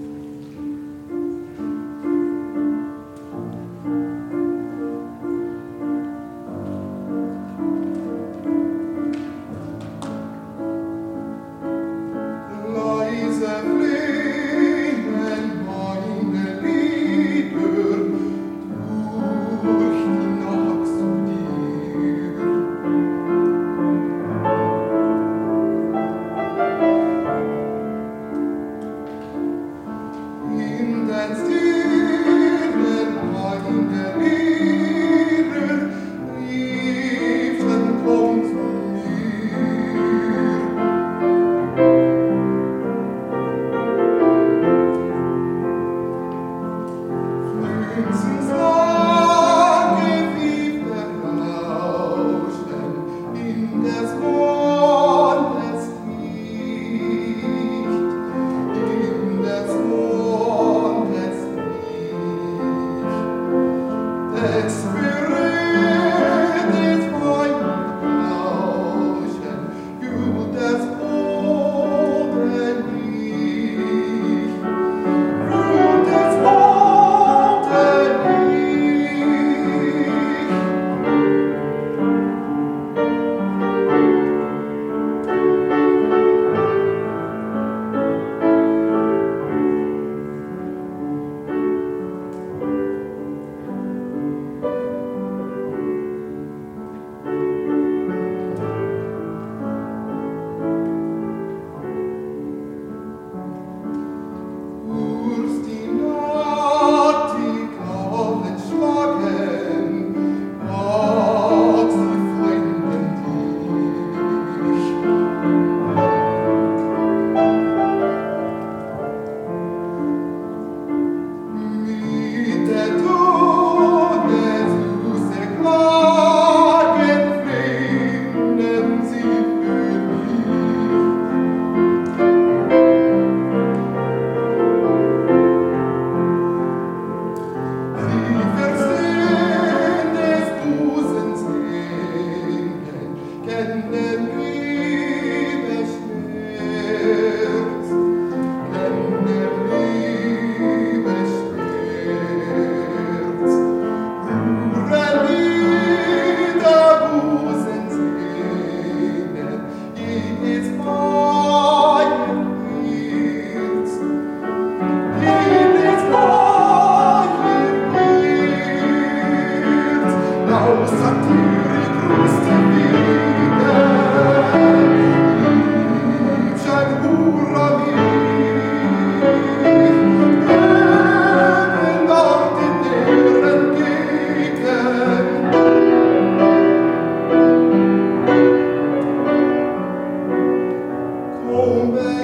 Mm-hmm. Hallelujah. Come back